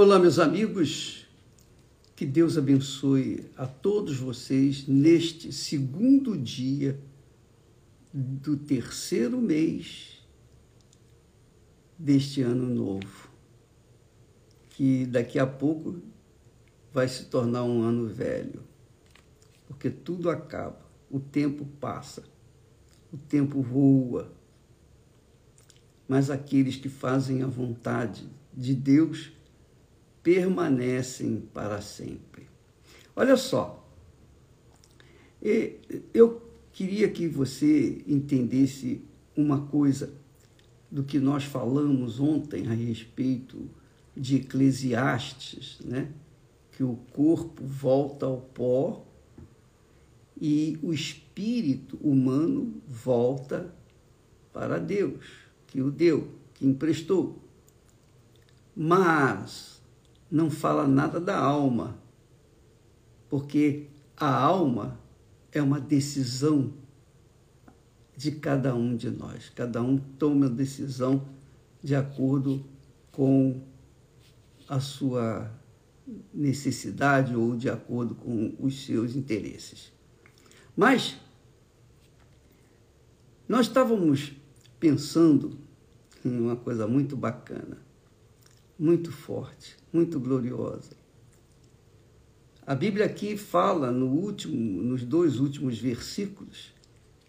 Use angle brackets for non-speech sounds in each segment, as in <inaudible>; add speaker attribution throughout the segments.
Speaker 1: Olá, meus amigos. Que Deus abençoe a todos vocês neste segundo dia do terceiro mês deste ano novo, que daqui a pouco vai se tornar um ano velho, porque tudo acaba, o tempo passa, o tempo voa. Mas aqueles que fazem a vontade de Deus permanecem para sempre. Olha só, eu queria que você entendesse uma coisa do que nós falamos ontem a respeito de Eclesiastes, né? que o corpo volta ao pó e o espírito humano volta para Deus, que o deu, que emprestou. Mas não fala nada da alma, porque a alma é uma decisão de cada um de nós. Cada um toma a decisão de acordo com a sua necessidade ou de acordo com os seus interesses. Mas nós estávamos pensando em uma coisa muito bacana muito forte, muito gloriosa. A Bíblia aqui fala no último, nos dois últimos versículos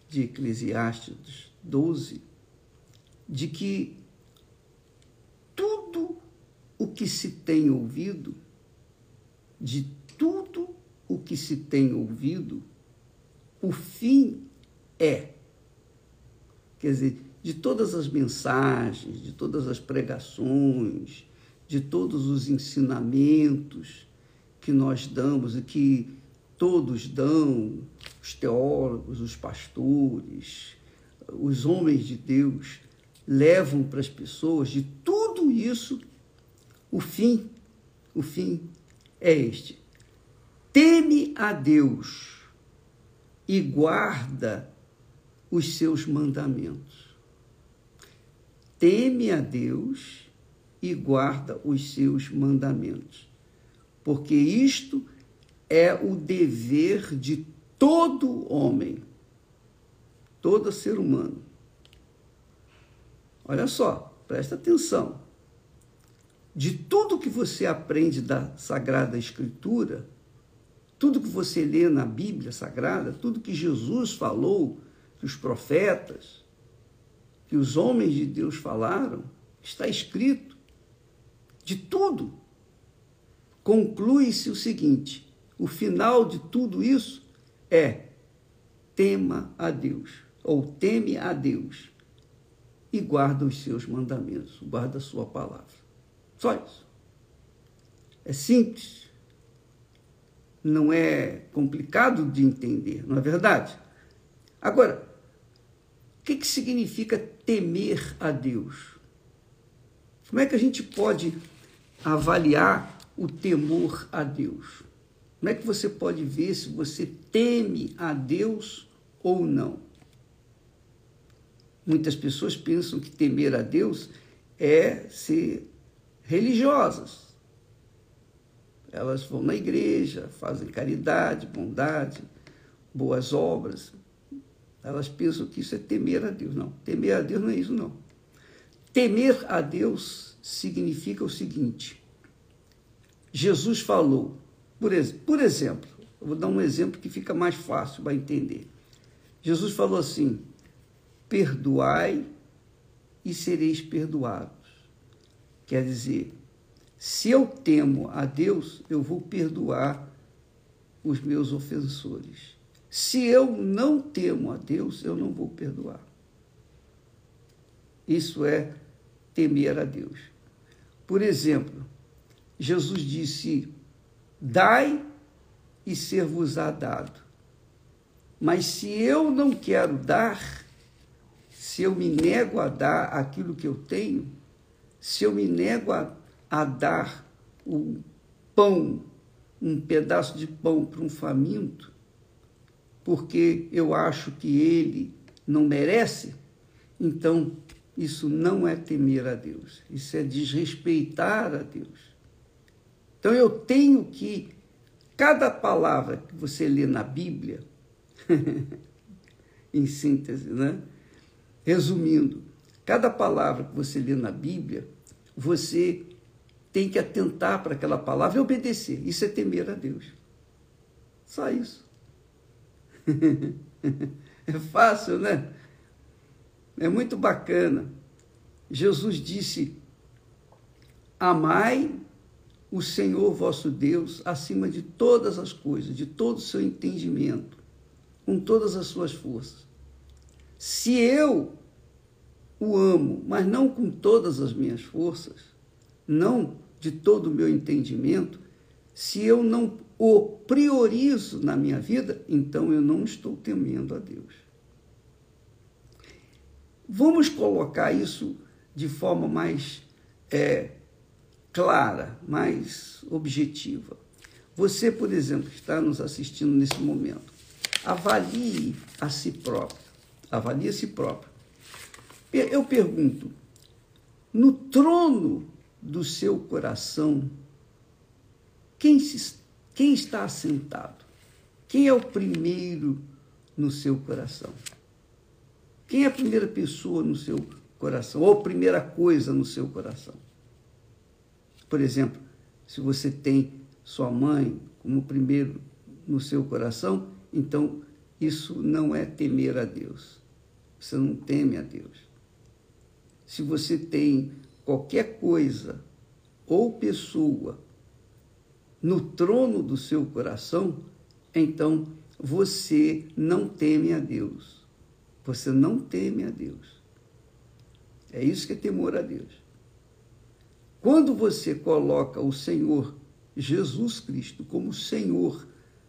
Speaker 1: de Eclesiastes 12, de que tudo o que se tem ouvido, de tudo o que se tem ouvido, o fim é. Quer dizer, de todas as mensagens, de todas as pregações, de todos os ensinamentos que nós damos e que todos dão, os teólogos, os pastores, os homens de Deus, levam para as pessoas de tudo isso, o fim, o fim é este. Teme a Deus e guarda os seus mandamentos. Teme a Deus e guarda os seus mandamentos. Porque isto é o dever de todo homem, todo ser humano. Olha só, presta atenção. De tudo que você aprende da Sagrada Escritura, tudo que você lê na Bíblia Sagrada, tudo que Jesus falou, que os profetas, que os homens de Deus falaram, está escrito de tudo, conclui-se o seguinte: o final de tudo isso é tema a Deus, ou teme a Deus, e guarda os seus mandamentos, guarda a sua palavra. Só isso. É simples. Não é complicado de entender, não é verdade? Agora, o que, que significa temer a Deus? Como é que a gente pode avaliar o temor a Deus? Como é que você pode ver se você teme a Deus ou não? Muitas pessoas pensam que temer a Deus é ser religiosas. Elas vão na igreja, fazem caridade, bondade, boas obras. Elas pensam que isso é temer a Deus. Não, temer a Deus não é isso, não. Temer a Deus significa o seguinte: Jesus falou, por, por exemplo, eu vou dar um exemplo que fica mais fácil para entender. Jesus falou assim: perdoai e sereis perdoados. Quer dizer, se eu temo a Deus, eu vou perdoar os meus ofensores. Se eu não temo a Deus, eu não vou perdoar. Isso é temer a Deus. Por exemplo, Jesus disse: Dai e ser-vos-á dado. Mas se eu não quero dar, se eu me nego a dar aquilo que eu tenho, se eu me nego a, a dar o pão, um pedaço de pão para um faminto, porque eu acho que ele não merece, então isso não é temer a Deus, isso é desrespeitar a Deus. Então eu tenho que, cada palavra que você lê na Bíblia, <laughs> em síntese, né? Resumindo, cada palavra que você lê na Bíblia, você tem que atentar para aquela palavra e obedecer. Isso é temer a Deus. Só isso. <laughs> é fácil, né? É muito bacana. Jesus disse: Amai o Senhor vosso Deus acima de todas as coisas, de todo o seu entendimento, com todas as suas forças. Se eu o amo, mas não com todas as minhas forças, não de todo o meu entendimento, se eu não o priorizo na minha vida, então eu não estou temendo a Deus. Vamos colocar isso de forma mais é, clara, mais objetiva. Você, por exemplo, que está nos assistindo nesse momento, avalie a si próprio. Avalie a si próprio. Eu pergunto, no trono do seu coração, quem, se, quem está assentado? Quem é o primeiro no seu coração? Quem é a primeira pessoa no seu coração? Ou primeira coisa no seu coração? Por exemplo, se você tem sua mãe como primeiro no seu coração, então isso não é temer a Deus. Você não teme a Deus. Se você tem qualquer coisa ou pessoa no trono do seu coração, então você não teme a Deus. Você não teme a Deus. É isso que é temor a Deus. Quando você coloca o Senhor Jesus Cristo como Senhor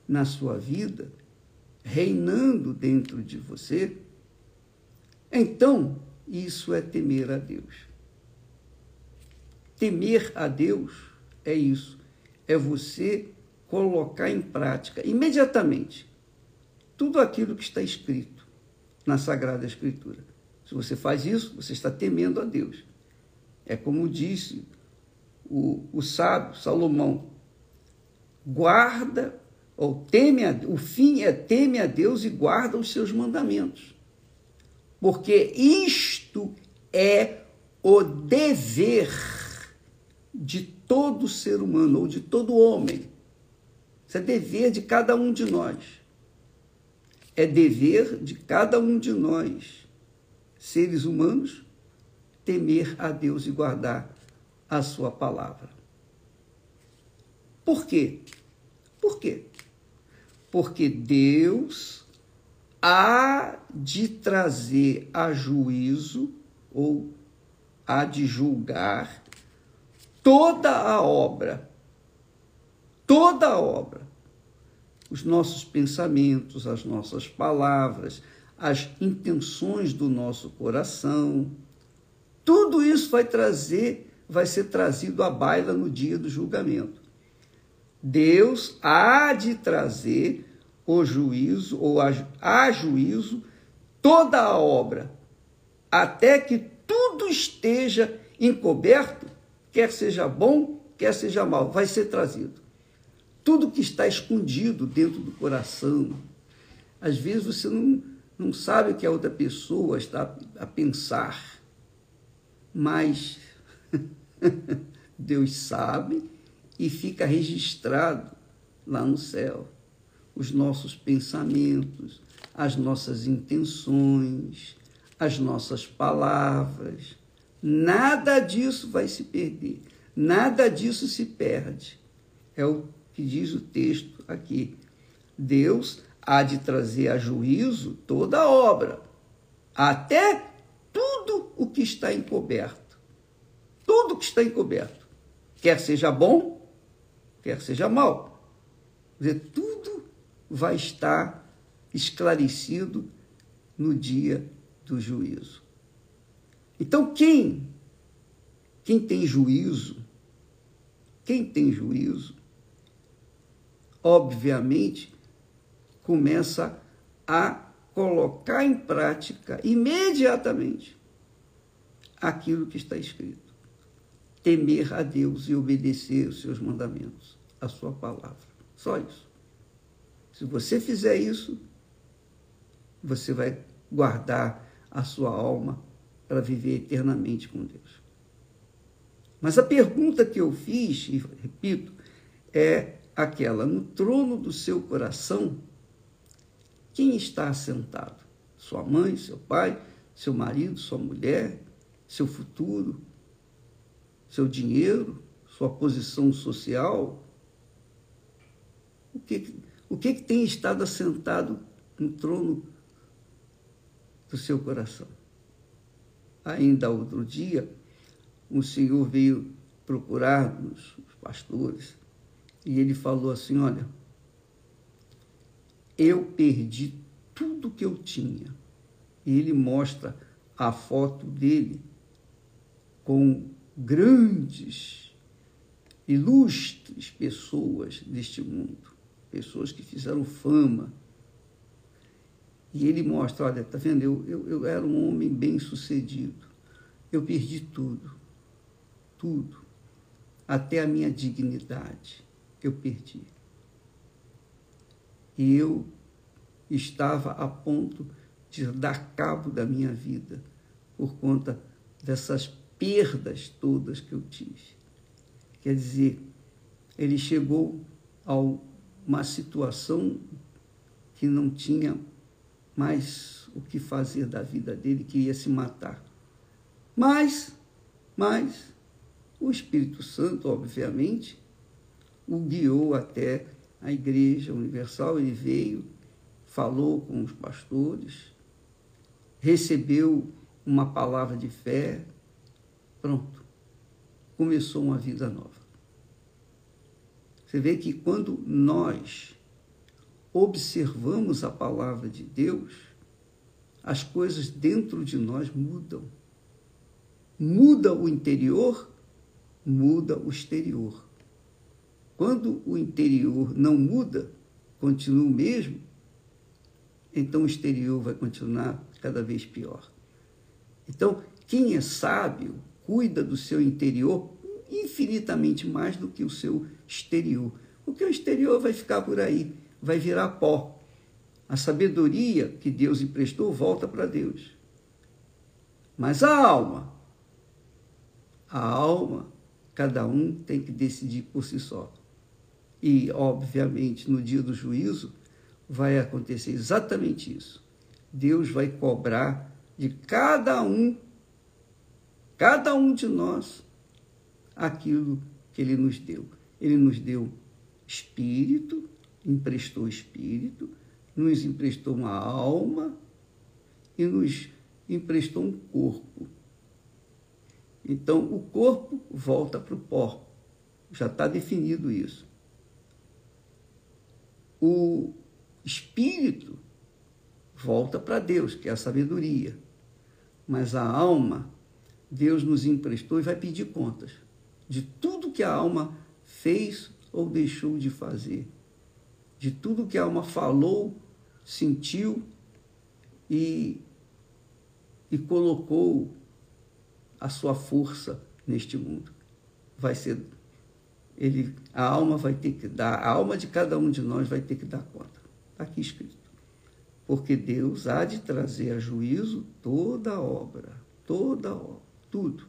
Speaker 1: na sua vida, reinando dentro de você, então isso é temer a Deus. Temer a Deus é isso, é você colocar em prática imediatamente tudo aquilo que está escrito na Sagrada Escritura. Se você faz isso, você está temendo a Deus. É como disse o, o sábio Salomão: guarda ou teme a, o fim é teme a Deus e guarda os seus mandamentos. Porque isto é o dever de todo ser humano ou de todo homem. Isso é dever de cada um de nós. É dever de cada um de nós, seres humanos, temer a Deus e guardar a sua palavra. Por quê? Por quê? Porque Deus há de trazer a juízo ou há de julgar toda a obra, toda a obra, os nossos pensamentos, as nossas palavras, as intenções do nosso coração, tudo isso vai trazer vai ser trazido à baila no dia do julgamento. Deus há de trazer o juízo, ou a, a juízo, toda a obra, até que tudo esteja encoberto, quer seja bom, quer seja mal, vai ser trazido. Tudo que está escondido dentro do coração, às vezes você não, não sabe o que a outra pessoa está a pensar, mas <laughs> Deus sabe e fica registrado lá no céu os nossos pensamentos, as nossas intenções, as nossas palavras. Nada disso vai se perder, nada disso se perde. É o que diz o texto aqui. Deus há de trazer a juízo toda a obra, até tudo o que está encoberto tudo que está encoberto, quer seja bom, quer seja mal. Quer dizer, tudo vai estar esclarecido no dia do juízo. Então, quem quem tem juízo, quem tem juízo, obviamente começa a colocar em prática imediatamente aquilo que está escrito temer a Deus e obedecer os seus mandamentos, a sua palavra. Só isso. Se você fizer isso, você vai guardar a sua alma para viver eternamente com Deus. Mas a pergunta que eu fiz, e repito, é aquela: no trono do seu coração, quem está assentado? Sua mãe, seu pai, seu marido, sua mulher, seu futuro, seu dinheiro, sua posição social? O que, o que, que tem estado assentado no trono do seu coração? Ainda outro dia, um senhor veio procurar-nos, os pastores, e ele falou assim: Olha, eu perdi tudo que eu tinha. E ele mostra a foto dele com grandes, ilustres pessoas deste mundo, pessoas que fizeram fama. E ele mostra: olha, tá vendo? Eu, eu, eu era um homem bem sucedido. Eu perdi tudo, tudo, até a minha dignidade eu perdi. E eu estava a ponto de dar cabo da minha vida por conta dessas perdas todas que eu tive. Quer dizer, ele chegou a uma situação que não tinha mais o que fazer da vida dele, queria se matar. Mas, mas, o Espírito Santo, obviamente, o guiou até a Igreja Universal, ele veio, falou com os pastores, recebeu uma palavra de fé, pronto, começou uma vida nova. Você vê que quando nós observamos a palavra de Deus, as coisas dentro de nós mudam. Muda o interior, muda o exterior. Quando o interior não muda, continua o mesmo, então o exterior vai continuar cada vez pior. Então, quem é sábio cuida do seu interior infinitamente mais do que o seu exterior. Porque o exterior vai ficar por aí, vai virar pó. A sabedoria que Deus emprestou volta para Deus. Mas a alma, a alma, cada um tem que decidir por si só. E, obviamente, no dia do juízo, vai acontecer exatamente isso. Deus vai cobrar de cada um, cada um de nós, aquilo que Ele nos deu. Ele nos deu espírito, emprestou espírito, nos emprestou uma alma e nos emprestou um corpo. Então, o corpo volta para o pó. Já está definido isso o espírito volta para Deus, que é a sabedoria. Mas a alma, Deus nos emprestou e vai pedir contas de tudo que a alma fez ou deixou de fazer, de tudo que a alma falou, sentiu e, e colocou a sua força neste mundo. Vai ser ele, a alma vai ter que dar, a alma de cada um de nós vai ter que dar conta. Está aqui escrito. Porque Deus há de trazer a juízo toda a obra, toda a obra, tudo.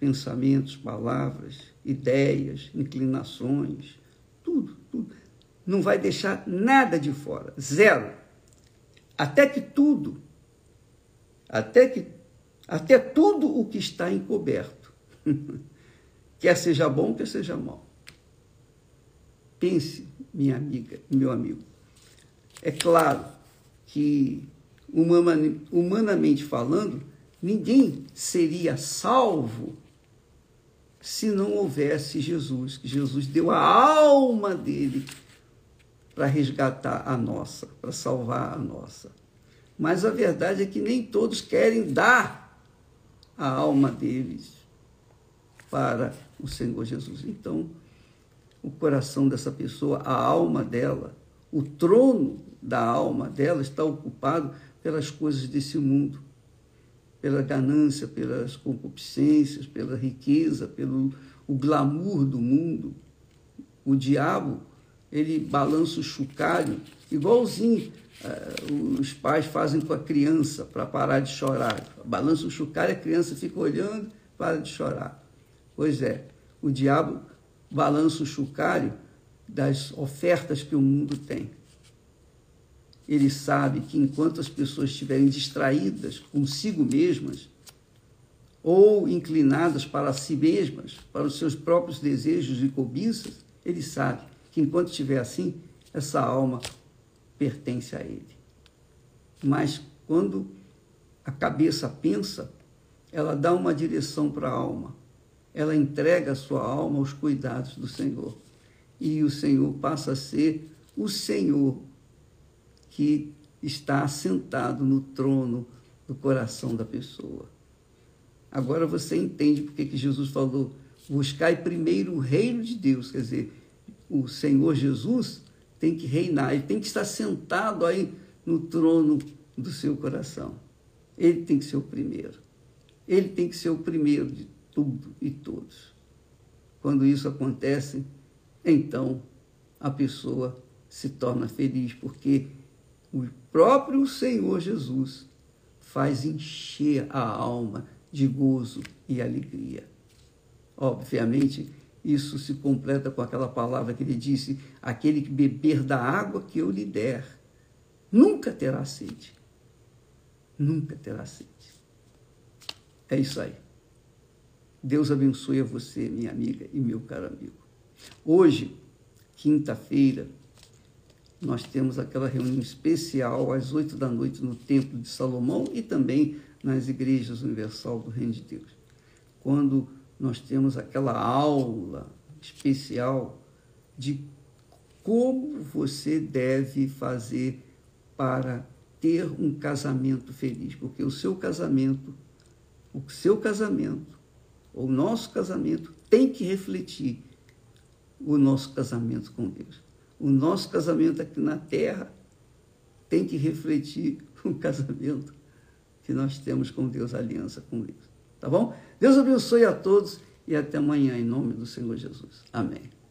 Speaker 1: Pensamentos, palavras, ideias, inclinações, tudo, tudo. Não vai deixar nada de fora, zero. Até que tudo, até que até tudo o que está encoberto, <laughs> quer seja bom, quer seja mal. Pense, minha amiga, meu amigo. É claro que, humanamente falando, ninguém seria salvo se não houvesse Jesus, Jesus deu a alma dele para resgatar a nossa, para salvar a nossa. Mas a verdade é que nem todos querem dar a alma deles para o Senhor Jesus. Então, o coração dessa pessoa, a alma dela, o trono da alma dela está ocupado pelas coisas desse mundo. pela ganância, pelas concupiscências, pela riqueza, pelo o glamour do mundo. O diabo, ele balança o chocalho, igualzinho uh, os pais fazem com a criança para parar de chorar. Balança o chocalho, a criança fica olhando, para de chorar. Pois é, o diabo balança o chocalho das ofertas que o mundo tem. Ele sabe que enquanto as pessoas estiverem distraídas consigo mesmas, ou inclinadas para si mesmas, para os seus próprios desejos e cobiças, ele sabe que enquanto estiver assim, essa alma pertence a ele. Mas quando a cabeça pensa, ela dá uma direção para a alma. Ela entrega a sua alma aos cuidados do Senhor. E o Senhor passa a ser o Senhor que está assentado no trono do coração da pessoa. Agora você entende porque que Jesus falou: buscai primeiro o reino de Deus, quer dizer, o Senhor Jesus tem que reinar, ele tem que estar sentado aí no trono do seu coração. Ele tem que ser o primeiro. Ele tem que ser o primeiro de tudo e todos. Quando isso acontece, então a pessoa se torna feliz, porque o próprio Senhor Jesus faz encher a alma de gozo e alegria. Obviamente, isso se completa com aquela palavra que ele disse: aquele que beber da água que eu lhe der, nunca terá sede. Nunca terá sede. É isso aí. Deus abençoe a você, minha amiga e meu caro amigo. Hoje, quinta-feira, nós temos aquela reunião especial às oito da noite no Templo de Salomão e também nas igrejas universal do Reino de Deus. Quando nós temos aquela aula especial de como você deve fazer para ter um casamento feliz, porque o seu casamento, o seu casamento, o nosso casamento tem que refletir o nosso casamento com Deus. O nosso casamento aqui na terra tem que refletir <laughs> o casamento que nós temos com Deus, aliança com Deus. Tá bom? Deus abençoe a todos e até amanhã, em nome do Senhor Jesus. Amém.